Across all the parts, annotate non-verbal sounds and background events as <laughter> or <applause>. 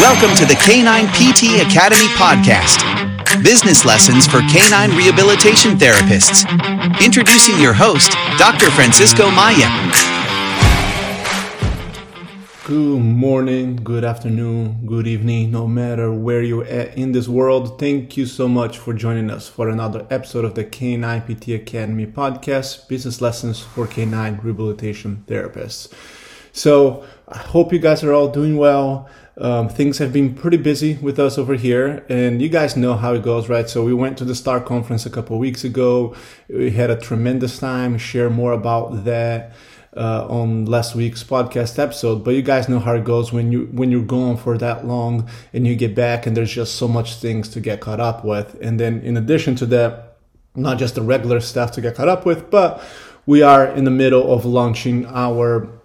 Welcome to the Canine PT Academy podcast. Business lessons for canine rehabilitation therapists. Introducing your host, Dr. Francisco Maia. Good morning, good afternoon, good evening, no matter where you're at in this world. Thank you so much for joining us for another episode of the Canine PT Academy podcast, Business Lessons for Canine Rehabilitation Therapists. So, I hope you guys are all doing well. Um, things have been pretty busy with us over here, and you guys know how it goes, right? So we went to the Star Conference a couple weeks ago. We had a tremendous time. Share more about that uh, on last week's podcast episode. But you guys know how it goes when you when you're gone for that long and you get back, and there's just so much things to get caught up with. And then in addition to that, not just the regular stuff to get caught up with, but we are in the middle of launching our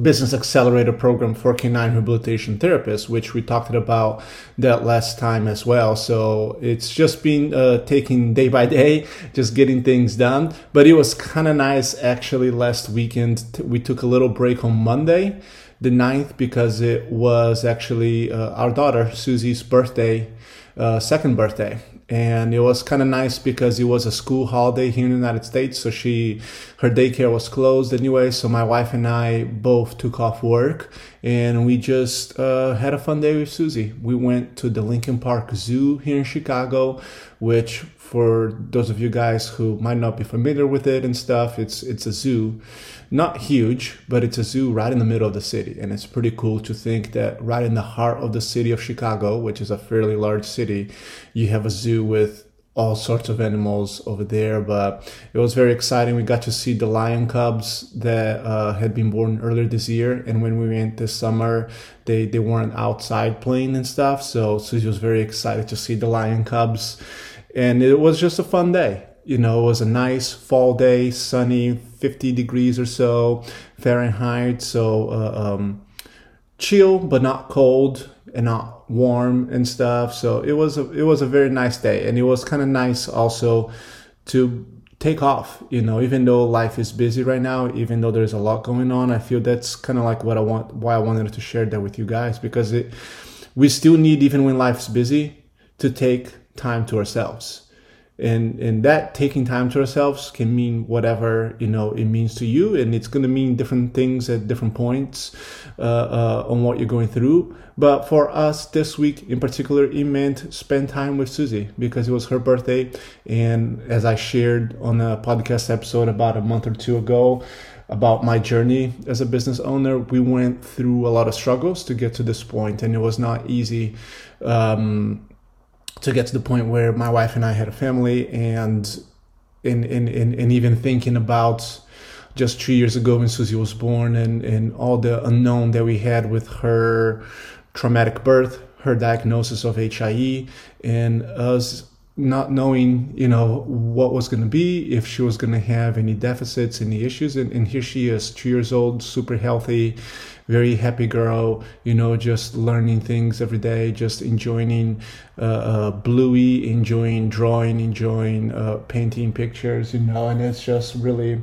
business accelerator program for canine rehabilitation therapists which we talked about that last time as well. So it's just been uh, taking day by day just getting things done. But it was kind of nice actually last weekend. We took a little break on monday the 9th because it was actually uh, our daughter susie's birthday uh, second birthday and it was kind of nice because it was a school holiday here in the United States. So she, her daycare was closed anyway. So my wife and I both took off work, and we just uh, had a fun day with Susie. We went to the Lincoln Park Zoo here in Chicago, which for those of you guys who might not be familiar with it and stuff, it's it's a zoo not huge, but it's a zoo right in the middle of the city. And it's pretty cool to think that right in the heart of the city of Chicago, which is a fairly large city, you have a zoo with all sorts of animals over there. But it was very exciting. We got to see the lion cubs that uh, had been born earlier this year. And when we went this summer, they, they weren't outside playing and stuff. So Susie was very excited to see the lion cubs. And it was just a fun day you know, it was a nice fall day, sunny, 50 degrees or so Fahrenheit. So, uh, um, chill, but not cold and not warm and stuff. So it was a, it was a very nice day. And it was kind of nice also to take off, you know, even though life is busy right now, even though there's a lot going on, I feel that's kind of like what I want, why I wanted to share that with you guys, because it, we still need, even when life's busy, to take time to ourselves and and that taking time to ourselves can mean whatever you know it means to you. And it's going to mean different things at different points uh, uh, on what you're going through. But for us this week in particular it meant spend time with susie because it was her birthday. And as i shared on a podcast episode about a month or two ago about my journey as a business owner we went through a lot of struggles to get to this point. And it was not easy um, to get to the point where my wife and I had a family and in in, in, in even thinking about just three years ago when Susie was born and, and all the unknown that we had with her traumatic birth, her diagnosis of HIE, and us not knowing, you know, what was going to be, if she was going to have any deficits, any issues. And, and here she is, two years old, super healthy, very happy girl, you know, just learning things every day, just enjoying uh, uh, Bluey, enjoying drawing, enjoying uh, painting pictures, you know, and it's just really,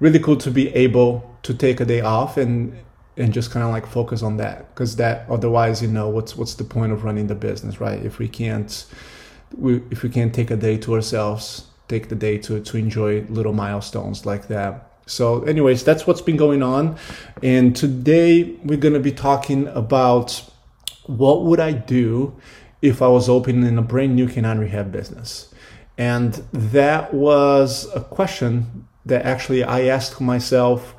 really cool to be able to take a day off and and just kind of like focus on that because that otherwise you know what's what's the point of running the business right? If we can't we, if we can't take a day to ourselves take the day to to enjoy little milestones like that so, anyways, that's what's been going on. And today we're going to be talking about what would I do if I was opening a brand new canine rehab business. And that was a question that actually I asked myself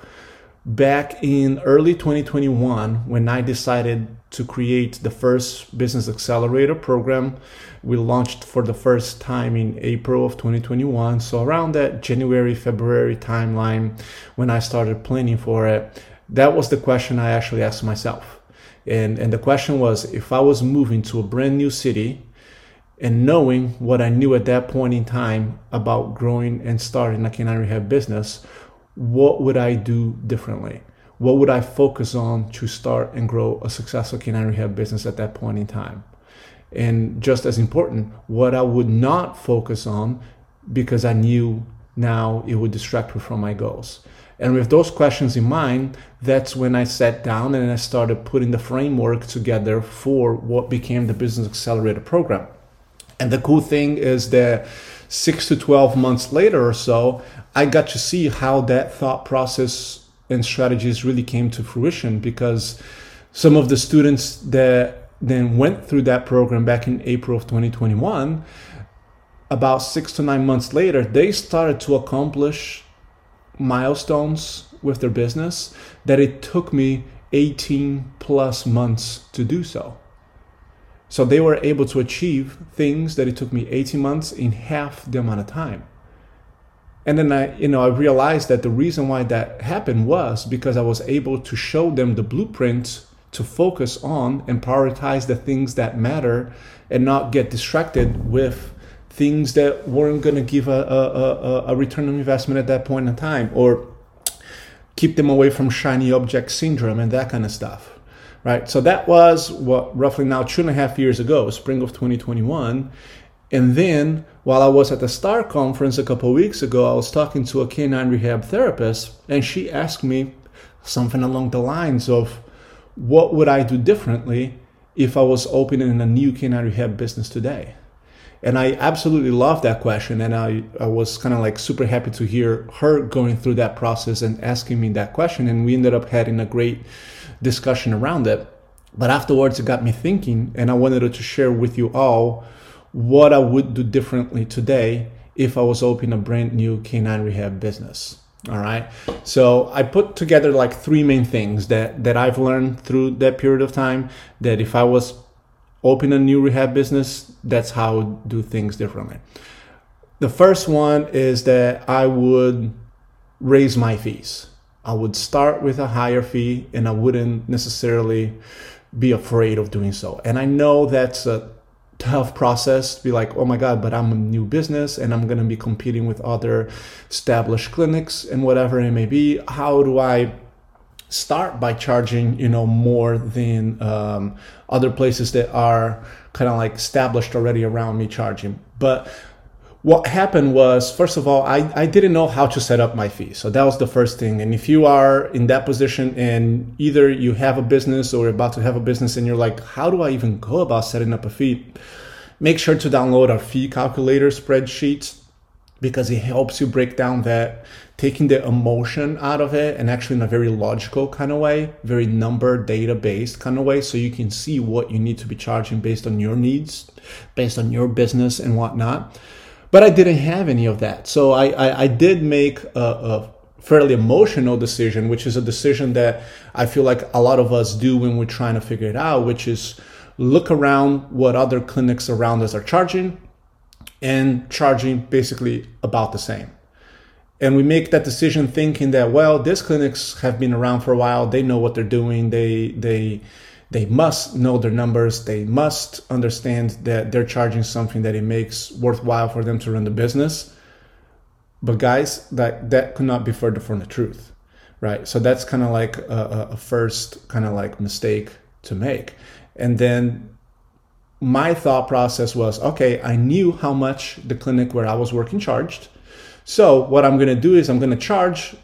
back in early 2021 when I decided to create the first business accelerator program. We launched for the first time in April of 2021. So, around that January, February timeline, when I started planning for it, that was the question I actually asked myself. And, and the question was if I was moving to a brand new city and knowing what I knew at that point in time about growing and starting a canine rehab business, what would I do differently? What would I focus on to start and grow a successful canine rehab business at that point in time? And just as important, what I would not focus on because I knew now it would distract me from my goals. And with those questions in mind, that's when I sat down and I started putting the framework together for what became the Business Accelerator program. And the cool thing is that six to 12 months later or so, I got to see how that thought process and strategies really came to fruition because some of the students that then went through that program back in April of 2021, about six to nine months later, they started to accomplish milestones with their business that it took me 18 plus months to do so. So they were able to achieve things that it took me 18 months in half the amount of time. And then I, you know, I realized that the reason why that happened was because I was able to show them the blueprint to focus on and prioritize the things that matter and not get distracted with things that weren't going to give a, a, a, return on investment at that point in time or keep them away from shiny object syndrome and that kind of stuff right? So that was what roughly now two and a half years ago spring of 2021 and then while i was at the star conference a couple weeks ago i was talking to a canine rehab therapist and she asked me something along the lines of what would i do differently if i was opening a new canine rehab business today and I absolutely love that question. And I, I was kind of like super happy to hear her going through that process and asking me that question. And we ended up having a great discussion around it. But afterwards, it got me thinking, and I wanted to share with you all what I would do differently today if I was opening a brand new canine rehab business. All right. So I put together like three main things that, that I've learned through that period of time that if I was open a new rehab business, that's how I would do things differently. The first one is that I would raise my fees. I would start with a higher fee and I wouldn't necessarily be afraid of doing so. And I know that's a tough process to be like, oh my God, but I'm a new business and I'm going to be competing with other established clinics and whatever it may be. How do I start by charging you know more than um, other places that are kind of like established already around me charging but what happened was first of all I, I didn't know how to set up my fee. So that was the first thing. And if you are in that position and either you have a business or you're about to have a business and you're like how do i even go about setting up a fee? Make sure to download our fee calculator spreadsheet because it helps you break down that taking the emotion out of it and actually in a very logical kind of way, very number data based kind of way, so you can see what you need to be charging based on your needs, based on your business and whatnot. But I didn't have any of that. So I, I, I did make a, a fairly emotional decision, which is a decision that I feel like a lot of us do when we're trying to figure it out, which is look around what other clinics around us are charging and charging basically about the same. And we make that decision thinking that well these clinics have been around for a while. They know what they're doing. They they they must know their numbers. They must understand that they're charging something that it makes worthwhile for them to run the business. But guys that that could not be further from the truth right? So that's kind of like a, a first kind of like mistake to make. And then my thought process was okay i knew how much the clinic where i was working charged. So what I'm going to do is I'm going to charge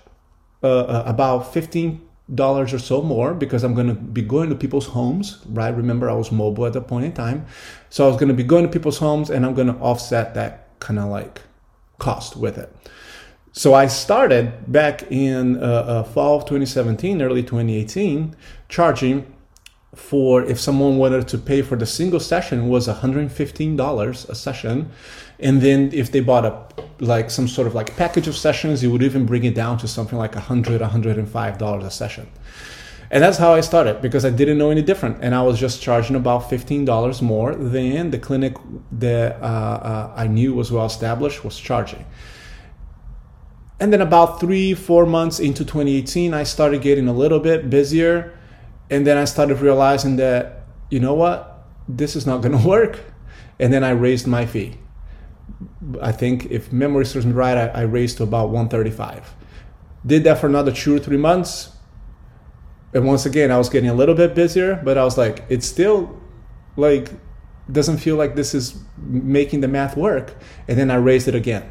uh, uh, about 15 dollars or so more because I'm going to be going to people's homes, right? Remember, I was mobile at the point in time. So I was going to be going to people's homes and I'm going to offset that kind of like cost with it. So I started back in uh, uh, fall of 2017, early 2018, charging for if someone wanted to pay for the single session was $115 a session. And then if they bought a like some sort of like package of sessions you would even bring it down to something like 100 105 dollars a session. And that's how i started because i didn't know any different. And i was just charging about $15 more than the clinic that uh, uh, i knew was well established was charging. And then about three four months into 2018 i started getting a little bit busier and then i started realizing that you know what this is not going <laughs> to work and then i raised my fee I think if memory serves me right, I, I raised to about 135. Did that for another two or three months. And once again, I was getting a little bit busier, but I was like, it's still like doesn't feel like this is making the math work. And then I raised it again.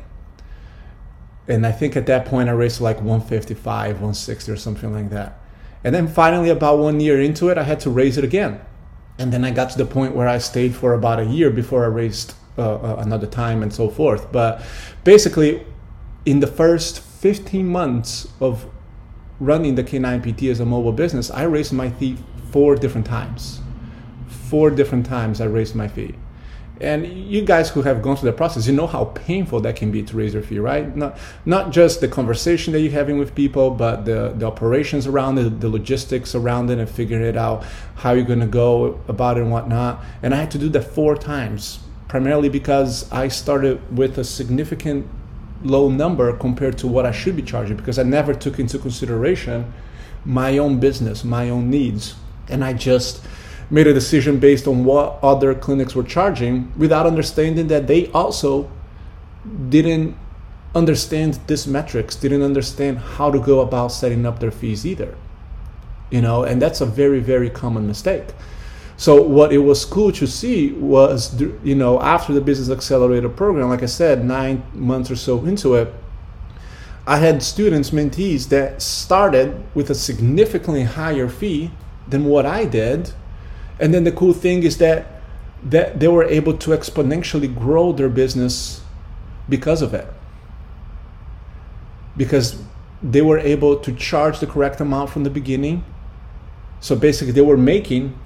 and I think at that point I raised like 155, 160 or something like that. And then finally, about one year into it, I had to raise it again. And then I got to the point where I stayed for about a year before I raised uh, uh, another time and so forth. But basically, in the first 15 months of running the K9PT as a mobile business, I raised my fee four different times. Four different times I raised my fee. And you guys who have gone through the process, you know how painful that can be to raise your fee, right? Not not just the conversation that you're having with people, but the, the operations around it, the logistics around it, and figuring it out how you're gonna go about it and whatnot. And I had to do that four times, primarily because I started with a significant low number compared to what I should be charging because I never took into consideration my own business, my own needs. And I just made a decision based on what other clinics were charging without understanding that they also didn't understand these metrics, didn't understand how to go about setting up their fees either. You know, and that's a very, very common mistake. So what it was cool to see was, you know, after the Business Accelerator program, like I said, nine months or so into it, I had students, mentees that started with a significantly higher fee than what I did and then the cool thing is that that they were able to exponentially grow their business because of it. Because they were able to charge the correct amount from the beginning. So basically they were making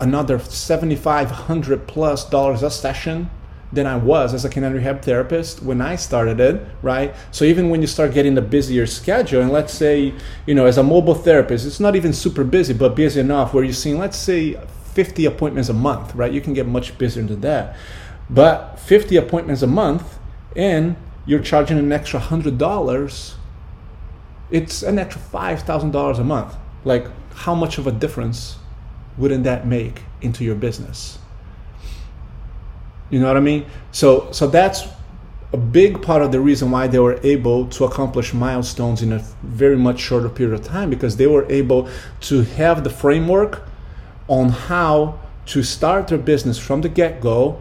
another 7500 plus dollars a session than I was as a K9 rehab therapist when I started it, right? So even when you start getting a busier schedule, and let's say, you know, as a mobile therapist, it's not even super busy, but busy enough where you're seeing, let's say, 50 appointments a month, right? You can get much busier than that. But 50 appointments a month and you're charging an extra $100, it's an extra $5,000 a month. Like, how much of a difference wouldn't that make into your business? You know what I mean? So, so that's a big part of the reason why they were able to accomplish milestones in a very much shorter period of time because they were able to have the framework on how to start their business from the get go,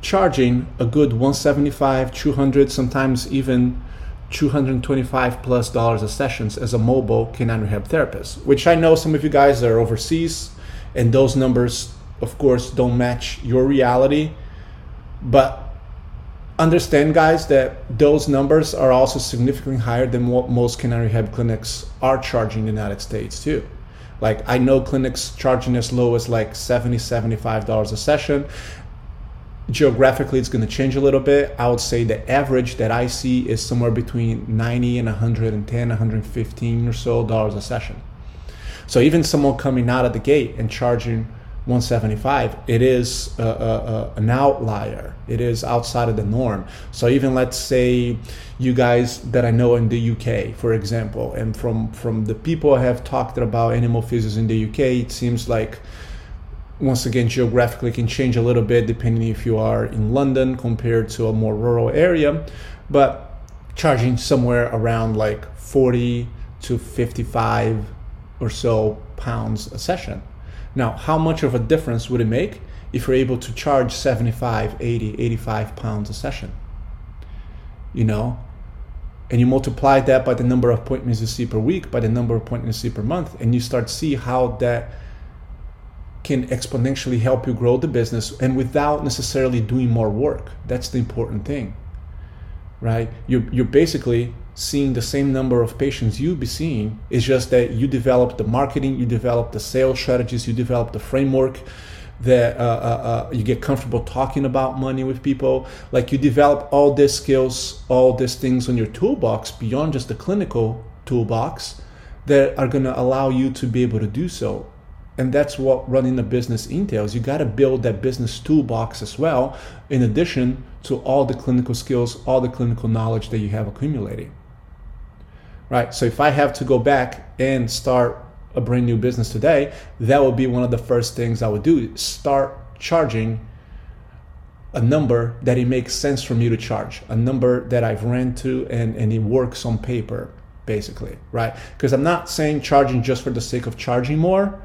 charging a good 175, 200, sometimes even 225 plus dollars a sessions as a mobile canine rehab therapist, which I know some of you guys are overseas and those numbers, of course, don't match your reality. But understand, guys, that those numbers are also significantly higher than what most canine rehab clinics are charging in the United States, too. Like I know clinics charging as low as like 70 $75 a session. Geographically, it's going to change a little bit. I would say the average that I see is somewhere between 90 and 110, 115 or so dollars a session. So even someone coming out of the gate and charging 175 it is an outlier. It is outside of the norm. So even let's say you guys that i know in the uk for example and from from the people i have talked about animal physios in the uk it seems like once again geographically can change a little bit depending if you are in london compared to a more rural area but charging somewhere around like 40 to 55 or so pounds a session now, how much of a difference would it make if you're able to charge 75, 80, 85 pounds a session? You know, and you multiply that by the number of appointments you see per week, by the number of appointments you see per month, and you start to see how that can exponentially help you grow the business and without necessarily doing more work. That's the important thing, right? You're, you're basically seeing the same number of patients you'll be seeing. It's just that you develop the marketing, you develop the sales strategies, you develop the framework that uh, uh, uh, you get comfortable talking about money with people. Like you develop all these skills, all these things on your toolbox beyond just the clinical toolbox that are going to allow you to be able to do so. And that's what running a business entails. You got to build that business toolbox as well, in addition to all the clinical skills, all the clinical knowledge that you have accumulated right? So if I have to go back and start a brand new business today, that would be one of the first things I would do. Start charging a number that it makes sense for me to charge, a number that I've ran to and, and it works on paper, basically, right? Because I'm not saying charging just for the sake of charging more.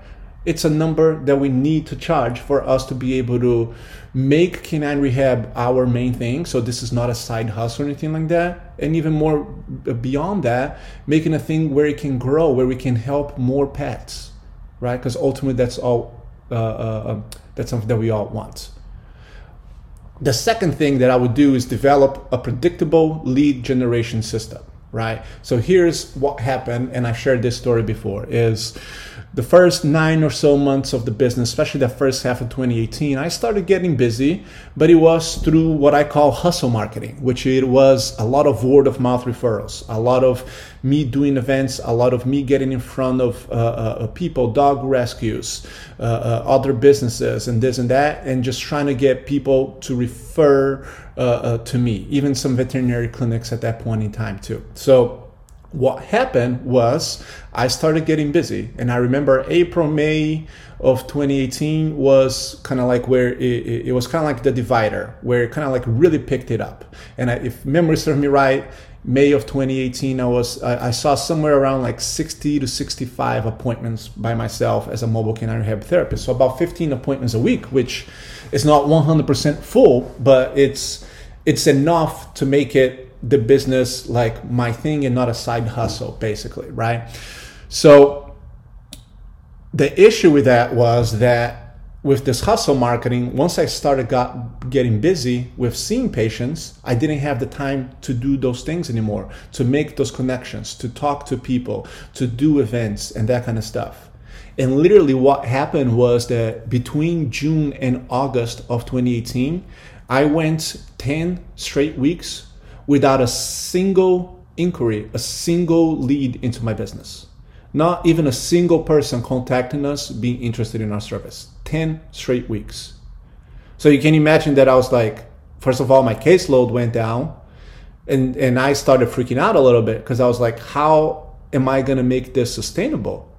It's a number that we need to charge for us to be able to make canine rehab our main thing. So this is not a side hustle or anything like that. And even more beyond that, making a thing where it can grow, where we can help more pets, right? Because ultimately, that's all. Uh, uh, um, that's something that we all want. The second thing that I would do is develop a predictable lead generation system, right? So here's what happened, and I shared this story before. Is the first nine or so months of the business, especially the first half of 2018, I started getting busy, but it was through what I call hustle marketing, which it was a lot of word of mouth referrals, a lot of me doing events, a lot of me getting in front of uh, uh, people, dog rescues, uh, uh other businesses, and this and that, and just trying to get people to refer uh, uh, to me, even some veterinary clinics at that point in time, too. So, what happened was I started getting busy. And I remember April, May of 2018 was kind of like where it, it was kind of like the divider, where it kind of like really picked it up. And I, if memory serves me right, May of 2018, I was I, I, saw somewhere around like 60 to 65 appointments by myself as a mobile canine rehab therapist. So about 15 appointments a week, which is not 100% full, but it's it's enough to make it the business like my thing and not a side hustle, basically, right? So the issue with that was that with this hustle marketing, once I started got getting busy with seeing patients, I didn't have the time to do those things anymore, to make those connections, to talk to people, to do events and that kind of stuff. And literally what happened was that between June and August of 2018, I went 10 straight weeks without a single inquiry, a single lead into my business. Not even a single person contacting us being interested in our service. 10 straight weeks. So you can imagine that I was like, first of all, my caseload went down and, and I started freaking out a little bit because I was like, how am I going to make this sustainable?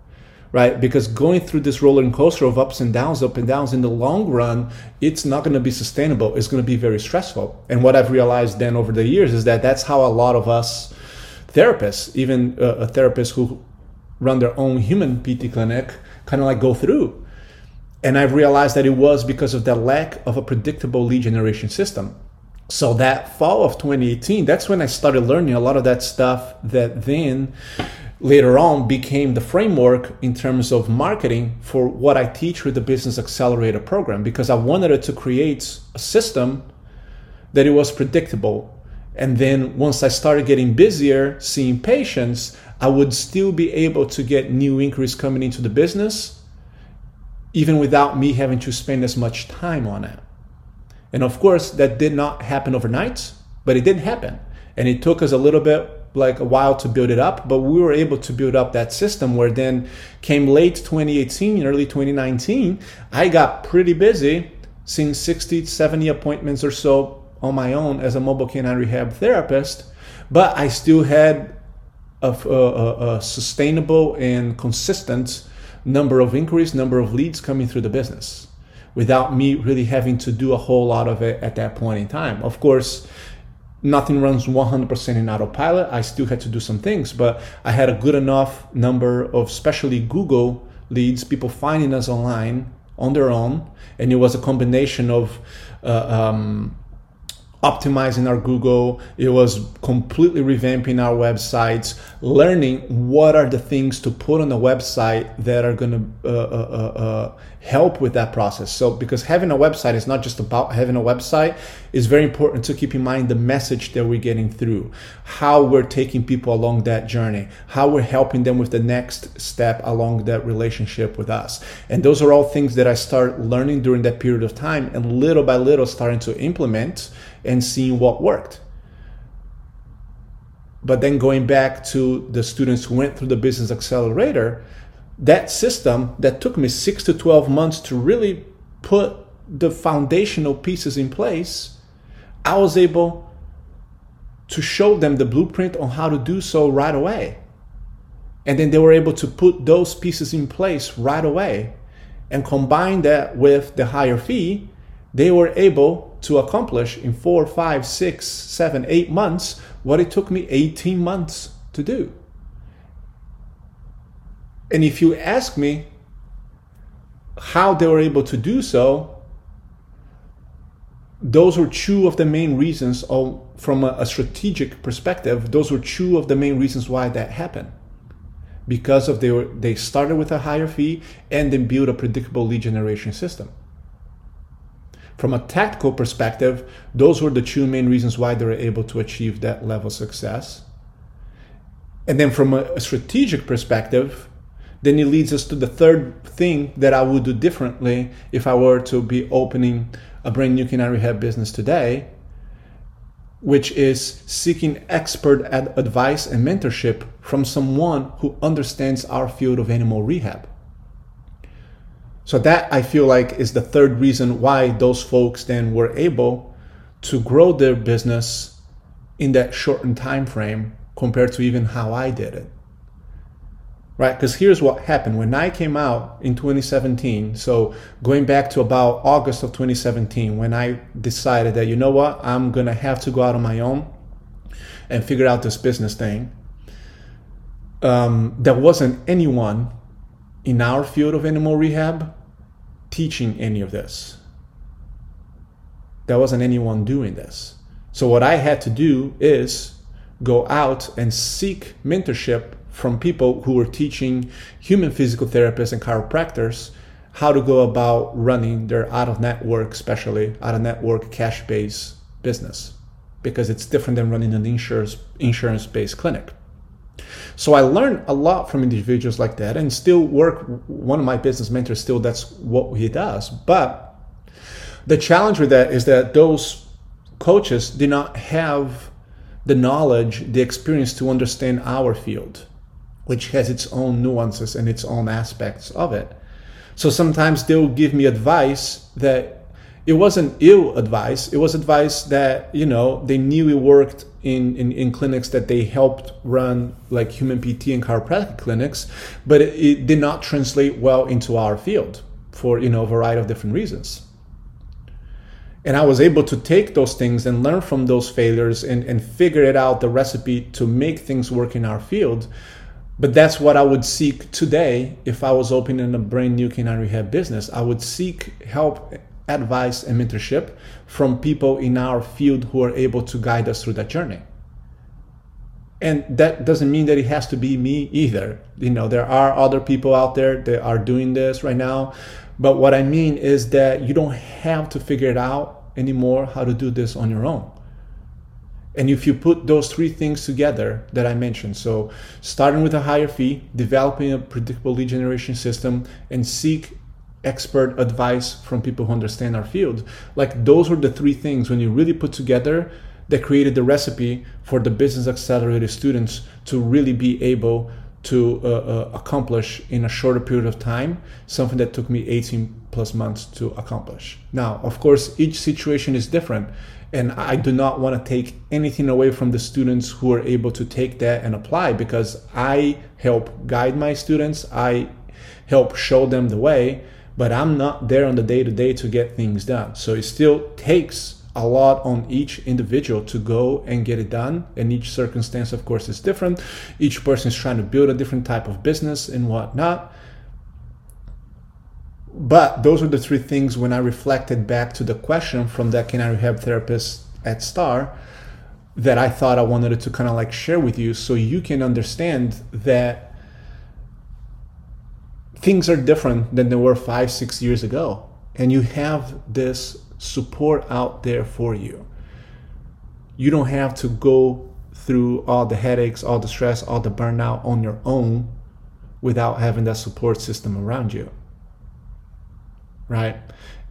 right? Because going through this roller coaster of ups and downs, up and downs in the long run, it's not going to be sustainable. It's going to be very stressful. And what I've realized then over the years is that that's how a lot of us therapists, even uh, therapists who run their own human PT clinic, kind of like go through. And I've realized that it was because of the lack of a predictable lead generation system. So that fall of 2018, that's when I started learning a lot of that stuff that then later on became the framework in terms of marketing for what I teach with the Business Accelerator program because I wanted it to create a system that it was predictable. And then once I started getting busier seeing patients, I would still be able to get new inquiries coming into the business, even without me having to spend as much time on it. And of course, that did not happen overnight, but it did happen. And it took us a little bit like a while to build it up, but we were able to build up that system where then came late 2018, early 2019, I got pretty busy seeing 60, 70 appointments or so on my own as a mobile canine rehab therapist, but I still had a, a, a sustainable and consistent number of inquiries, number of leads coming through the business without me really having to do a whole lot of it at that point in time. Of course, nothing runs 100% in autopilot. I still had to do some things, but I had a good enough number of, especially Google leads, people finding us online on their own. And it was a combination of uh, um, optimizing our Google, it was completely revamping our websites, learning what are the things to put on the website that are going to uh, uh, uh, uh, help with that process. So, because having a website is not just about having a website, it's very important to keep in mind the message that we're getting through, how we're taking people along that journey, how we're helping them with the next step along that relationship with us. And those are all things that I start learning during that period of time and little by little starting to implement and seeing what worked. But then going back to the students who went through the business accelerator, that system that took me six to 12 months to really put the foundational pieces in place, I was able to show them the blueprint on how to do so right away. And then they were able to put those pieces in place right away and combine that with the higher fee. They were able to accomplish in four, five, six, seven, eight months what it took me 18 months to do. And if you ask me, how they were able to do so, those were two of the main reasons, of, from a, a strategic perspective, those were two of the main reasons why that happened. Because of they were, they started with a higher fee and then built a predictable lead generation system. From a tactical perspective, those were the two main reasons why they were able to achieve that level of success. And then from a strategic perspective, then it leads us to the third thing that I would do differently if I were to be opening a brand new canine rehab business today, which is seeking expert advice and mentorship from someone who understands our field of animal rehab. So that I feel like is the third reason why those folks then were able to grow their business in that shortened time frame compared to even how I did it. Right? Because here's what happened when I came out in 2017. So going back to about August of 2017, when I decided that, you know what, I'm going to have to go out on my own and figure out this business thing. Um, there wasn't anyone in our field of animal rehab teaching any of this. There wasn't anyone doing this. So what I had to do is go out and seek mentorship from people who were teaching human physical therapists and chiropractors how to go about running their out of network, especially out of network cash based business, because it's different than running an insurance insurance based clinic. So I learned a lot from individuals like that and still work. One of my business mentors, still, that's what he does. But the challenge with that is that those coaches did not have the knowledge, the experience to understand our field, which has its own nuances and its own aspects of it. So sometimes they'll give me advice that it wasn't ill advice. It was advice that, you know, they knew it worked in, in, in clinics that they helped run, like human PT and chiropractic clinics, but it, it did not translate well into our field for, you know, a variety of different reasons. And I was able to take those things and learn from those failures and, and figure it out the recipe to make things work in our field. But that's what I would seek today if I was opening a brand new canine rehab business. I would seek help advice and mentorship from people in our field who are able to guide us through that journey. And that doesn't mean that it has to be me either. You know, there are other people out there that are doing this right now. But what I mean is that you don't have to figure it out anymore how to do this on your own. And if you put those three things together that I mentioned, so starting with a higher fee, developing a predictable lead generation system, and seek expert advice from people who understand our field. Like those were the three things when you really put together that created the recipe for the business accelerator students to really be able to uh, uh, accomplish in a shorter period of time something that took me 18 plus months to accomplish. Now, of course, each situation is different. And I do not want to take anything away from the students who are able to take that and apply because I help guide my students. I help show them the way but I'm not there on the day to day to get things done. So it still takes a lot on each individual to go and get it done. And each circumstance, of course, is different. Each person is trying to build a different type of business and whatnot. But those are the three things when I reflected back to the question from that canine rehab therapist at Star that I thought I wanted to kind of like share with you so you can understand that things are different than they were five, six years ago. And you have this support out there for you. You don't have to go through all the headaches, all the stress, all the burnout on your own without having that support system around you. Right?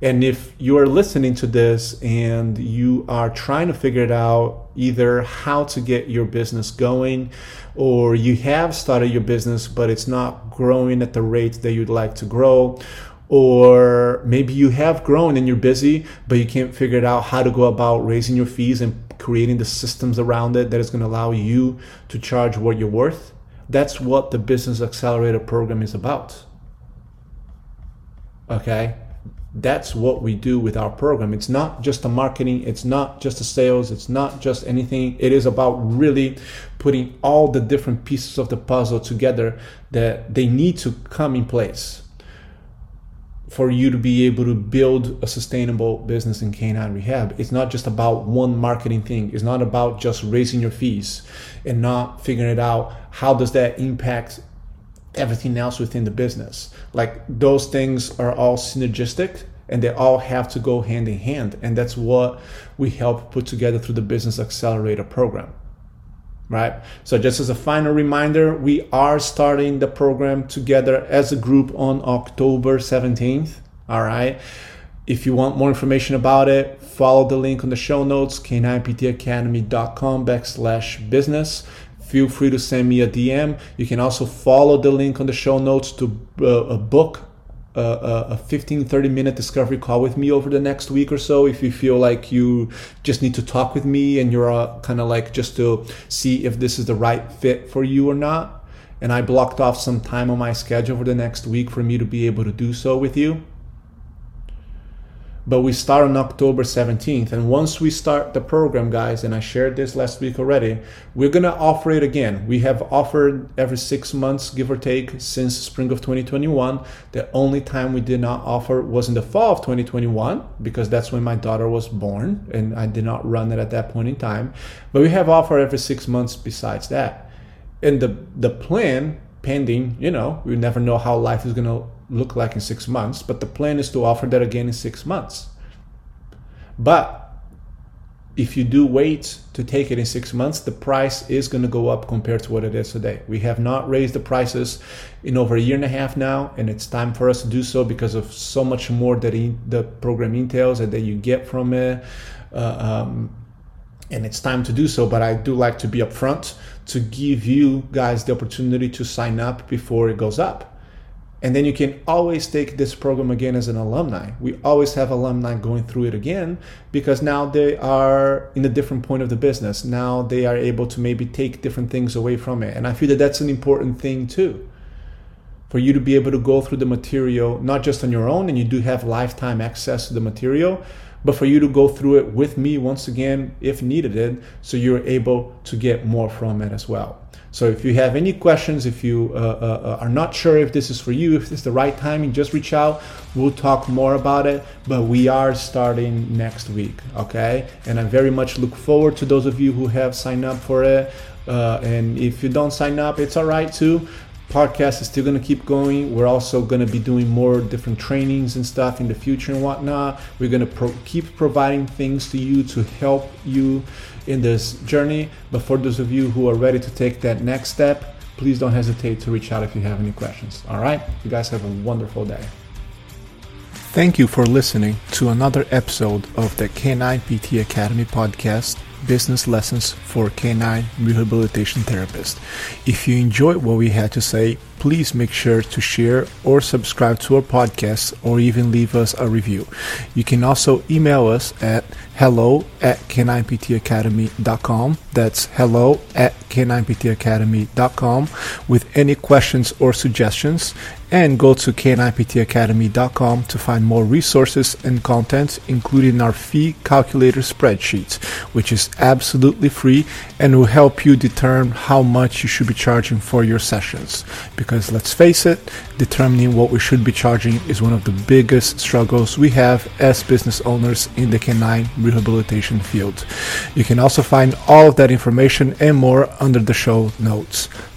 And if you are listening to this and you are trying to figure it out, either how to get your business going, or you have started your business but it's not growing at the rate that you'd like to grow, or maybe you have grown and you're busy, but you can't figure it out how to go about raising your fees and creating the systems around it that is going to allow you to charge what you're worth. That's what the Business Accelerator program is about. Okay? That's what we do with our program. It's not just a marketing, it's not just a sales, it's not just anything. It is about really putting all the different pieces of the puzzle together that they need to come in place for you to be able to build a sustainable business in canine rehab. It's not just about one marketing thing. It's not about just raising your fees and not figuring it out. How does that impact everything else within the business? Like those things are all synergistic and they all have to go hand in hand. And that's what we help put together through the Business Accelerator program right? So, just as a final reminder, we are starting the program together as a group on October 17th. All right. If you want more information about it, follow the link on the show notes, k9ptacademy.com backslash business. Feel free to send me a DM. You can also follow the link on the show notes to uh, book a, a 15 30 minute discovery call with me over the next week or so if you feel like you just need to talk with me and you're uh, kind of like just to see if this is the right fit for you or not and i blocked off some time on my schedule for the next week for me to be able to do so with you but we start on October 17th. And once we start the program, guys, and I shared this last week already, we're going to offer it again. We have offered every six months, give or take, since spring of 2021. The only time we did not offer was in the fall of 2021, because that's when my daughter was born, and I did not run it at that point in time. But we have offered every six months besides that. And the, the plan, pending, you know, we never know how life is going to look like in six months, but the plan is to offer that again in six months. But if you do wait to take it in six months, the price is going to go up compared to what it is today. We have not raised the prices in over a year and a half now, and it's time for us to do so because of so much more that the program entails and that you get from it. Uh, um, and it's time to do so, but I do like to be upfront to give you guys the opportunity to sign up before it goes up and then you can always take this program again as an alumni. We always have alumni going through it again because now they are in a different point of the business. Now they are able to maybe take different things away from it. And I feel that that's an important thing too. For you to be able to go through the material, not just on your own, and you do have lifetime access to the material, but for you to go through it with me once again, if needed, so you're able to get more from it as well. So if you have any questions, if you uh, uh, uh, are not sure if this is for you, if it's the right timing, just reach out. We'll talk more about it. But we are starting next week, okay? And I very much look forward to those of you who have signed up for it. Uh, and if you don't sign up, it's all right too podcast is still going to keep going. We're also going to be doing more different trainings and stuff in the future and whatnot. We're going to pro- keep providing things to you to help you in this journey. But for those of you who are ready to take that next step, please don't hesitate to reach out if you have any questions. All right? You guys have a wonderful day. Thank you for listening to another episode of the Canine PT Academy podcast business lessons for canine rehabilitation therapists. If you enjoyed what we had to say, please make sure to share or subscribe to our podcast or even leave us a review. You can also email us at hello at k9ptacademy.com. That's hello at k9ptacademy.com with any questions or suggestions. And go to k9ptacademy.com to find more resources and content, including our fee calculator spreadsheet, which is absolutely free and will help you determine how much you should be charging for your sessions. Because let's face it, determining what we should be charging is one of the biggest struggles we have as business owners in the canine rehabilitation field. You can also find all of that information and more under the show notes.